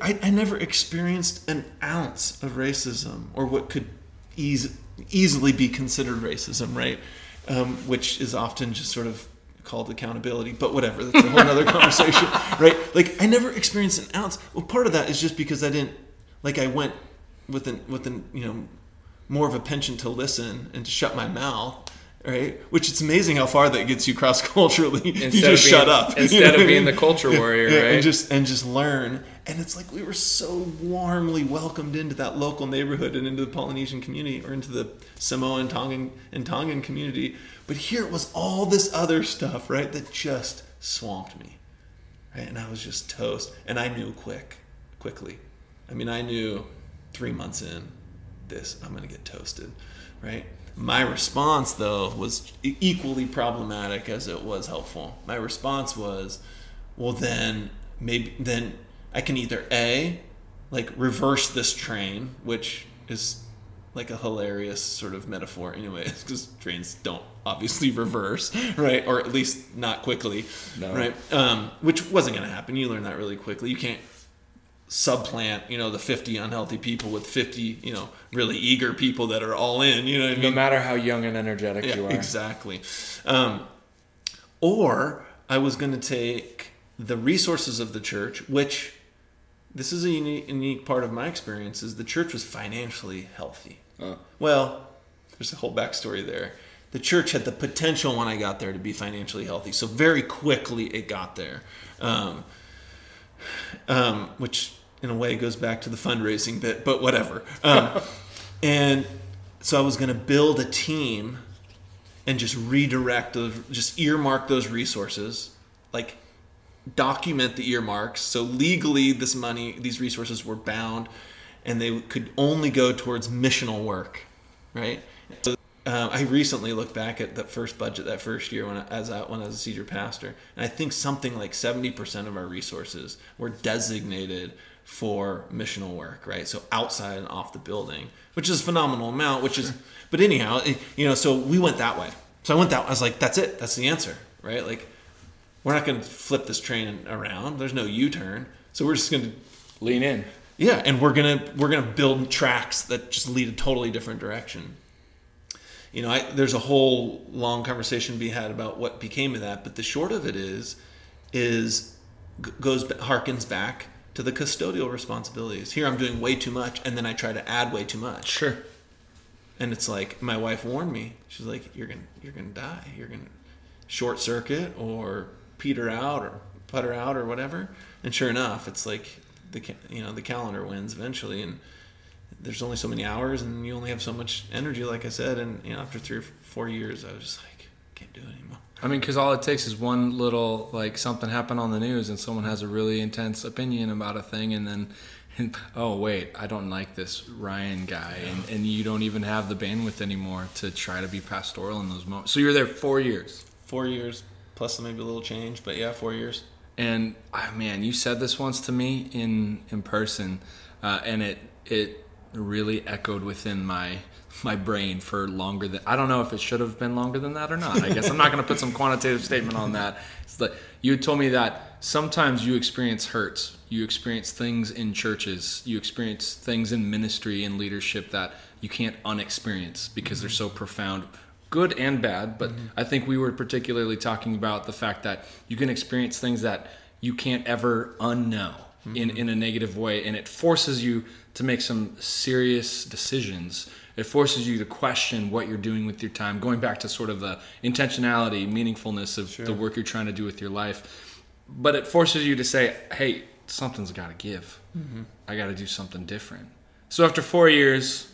I, I never experienced an ounce of racism or what could eas- easily be considered racism, right? Um, which is often just sort of called accountability, but whatever. That's a whole other conversation, right? Like I never experienced an ounce. Well, part of that is just because I didn't, like I went with an with an you know more of a penchant to listen and to shut my mouth. Right, which it's amazing how far that gets you cross culturally. You Instead just of being- shut up instead You know of what I being mean? the culture warrior, Yeah, right? And just and just learn. And it's like we were so warmly welcomed into that local neighborhood and into the Polynesian community or into the Samoan Tongan and Tongan community. But here it was all this other stuff, right, that just swamped me. Right? And I was just toast. And I knew quick, quickly. I mean, I knew three months in, this, I'm going to get toasted, right? My response, though, was equally problematic as it was helpful. My response was, well, then maybe, then I can either A, like reverse this train, which is like a hilarious sort of metaphor, anyways, because trains don't obviously reverse, right? Or at least not quickly, No. right? Um, which wasn't going to happen. You learn that really quickly. You can't subplant, you know, the 50 unhealthy people with 50, you know, really eager people that are all in, you know what I No matter how young and energetic Yeah, you are. exactly. Um, or I was going to take the resources of the church, which this is a unique, unique part of my experience, is the church was financially healthy. Well, there's a whole backstory there. The church had the potential when I got there to be financially healthy, so very quickly it got there, um, um, which in a way goes back to the fundraising bit, but whatever. Um, and so I was going to build a team and just redirect those, just earmark those resources, like document the earmarks. So legally, this money, these resources were bound, and they could only go towards missional work, right? So, uh, I recently looked back at that first budget that first year when I, as I, when I was a senior pastor, and I think something like seventy percent of our resources were designated for missional work, right? So outside and off the building, which is a phenomenal amount. Which is, but anyhow, eh, you know, so we went that way. So I went that. I was like, that's it. That's the answer, right? Like, we're not going to flip this train around. There's no U-turn. So we're just going to lean in. yeah, and we're gonna we're gonna build tracks that just lead a totally different direction. You know, I, there's a whole long conversation to be had about what became of that, but the short of it is, is goes harkens back to the custodial responsibilities. Here, I'm doing way too much, and then I try to add way too much, Sure. and it's like my wife warned me. She's like, "You're gonna you're gonna die. You're gonna short circuit or peter out or putter out or whatever." And sure enough, it's like the you know the calendar wins eventually, and there's only so many hours, and you only have so much energy, like I said. And you know, after three or four years, I was just like, can't do it anymore. I mean, because all it takes is one little like something happened on the news, and someone has a really intense opinion about a thing, and then, and, oh wait, I don't like this Ryan guy, and, and you don't even have the bandwidth anymore to try to be pastoral in those moments. So you're there four years, Four years plus maybe a little change, but yeah, four years. and ah, man, you said this once to me in in person, uh, and it it really echoed within my my brain for longer than I don't know if it should have been longer than that or not. I guess I'm not going to put some quantitative statement on that. It's like you told me that sometimes you experience hurts, you experience things in churches, you experience things in ministry and leadership that you can't unexperience because they're so profound. Good and bad, but mm-hmm. I think we were particularly talking about the fact that you can experience things that you can't ever unknow in, mm-hmm. in a negative way, and it forces you to make some serious decisions. It forces you to question what you're doing with your time, going back to sort of the intentionality, meaningfulness of the work you're trying to do with your life. But it forces you to say, hey, something's got to give. I got to do something different. So after four years,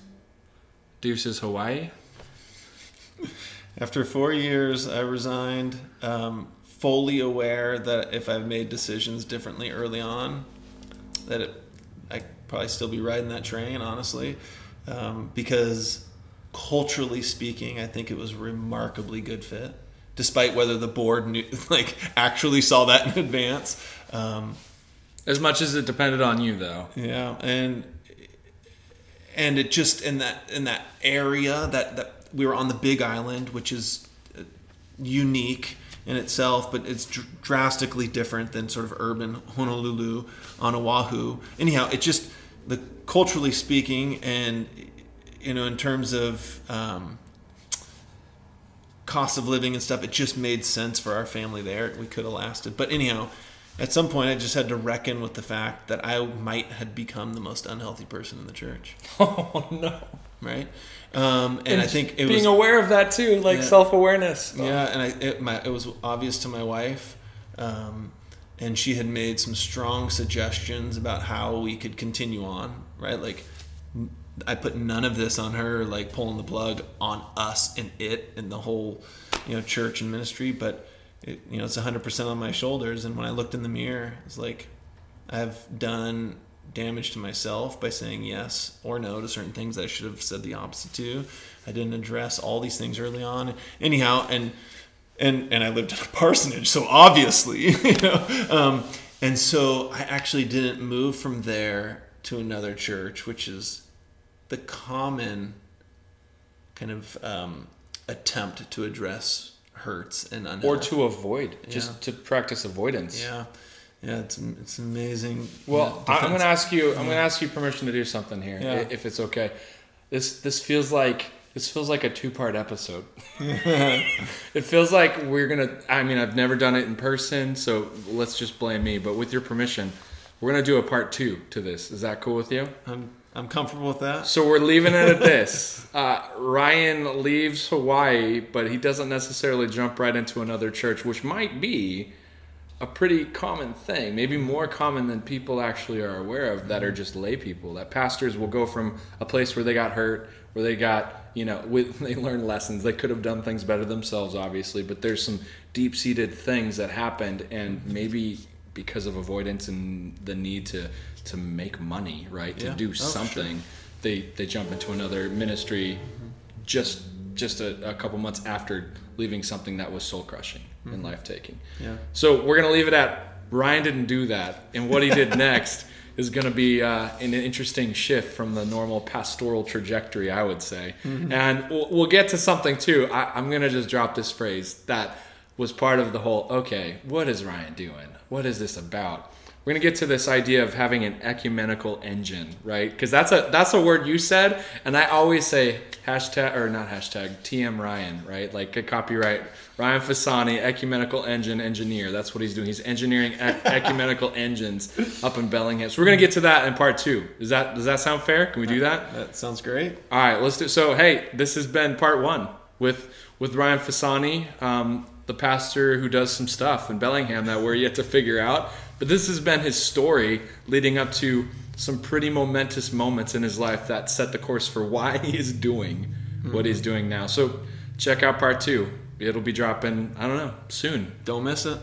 deuces Hawaii. After four years, I resigned, um, fully aware that if I've made decisions differently early on, that it, I'd probably still be riding that train, honestly, um, because culturally speaking, I think it was a remarkably good fit, despite whether the board knew, like actually saw that in advance. Um, As much as it depended on you, though. yeah, and and it just in that in that area that that we were on the Big Island, which is uh, unique in itself, but it's dr- drastically different than sort of urban Honolulu on Oahu. Anyhow, it just the culturally speaking, and you know, in terms of um, cost of living and stuff, it just made sense for our family there. We could have lasted, but anyhow, at some point, I just had to reckon with the fact that I might have become the most unhealthy person in the church. Oh no! Right, um, and, I think it was being was aware of that too, like Yeah. self awareness. yeah, and I, it, my, it was obvious to my wife, um, and she had made some strong suggestions about how we could continue on. Right, like I put none of this on her, like pulling the plug on us and it and the whole, you know, church and ministry. But it, you know, it's hundred percent on my shoulders. And when I looked in the mirror, it's like I've done damage to myself by saying yes or no to certain things I should have said the opposite to. I didn't address all these things early on. Anyhow, and and and I lived in a parsonage, so obviously, you know. Um, and so I actually didn't move from there to another church, which is the common kind of um, attempt to address hurts and unhealth. or to avoid, Yeah. just to practice avoidance. yeah, yeah, it's it's amazing. Well, Yeah, I'm going to ask you. I'm going to ask you permission to do something here, Yeah. if it's okay. This this feels like this feels like a two part episode. it feels like we're gonna. I mean, I've never done it in person, so let's just blame me. But with your permission, we're gonna do a part two to this. Is that cool with you? I'm I'm comfortable with that. So we're leaving it at this. Uh, Ryan leaves Hawaii, but he doesn't necessarily jump right into another church, which might be a pretty common thing, maybe more common than people actually are aware of that are just lay people. That pastors will go from a place where they got hurt, where they got, you know, with, they learned lessons. They could have done things better themselves, obviously, but there's some deep seated things that happened, and mm-hmm. maybe because of avoidance and the need to to make money, right, to do Oh, sure. something, they they jump into another ministry mm-hmm. just just a, a couple months after leaving something that was soul crushing and mm-hmm. life taking. Yeah. So we're gonna leave it at Ryan didn't do that, and what he did next is gonna be uh, an interesting shift from the normal pastoral trajectory, I would say. And we'll, we'll get to something too. I, I'm gonna just drop this phrase that was part of the whole. Okay, what is Ryan doing? What is this about? We're gonna get to this idea of having an ecumenical engine, right? Because that's a that's a word you said, and I always say hashtag or not hashtag TM Ryan, right? Like a copyright Ryan Fasani, ecumenical engine engineer. That's what he's doing. He's engineering ec- ecumenical engines up in Bellingham. So we're gonna get to that in part two. Does that does that sound fair? Can we do that? That sounds great. All right, let's do. So, hey, this has been part one with with Ryan Fasani, um, the pastor who does some stuff in Bellingham that we're yet to figure out. But this has been his story leading up to some pretty momentous moments in his life that set the course for why he is doing what he's doing now. So, check out part two. It'll be dropping, I don't know, soon. Don't miss it.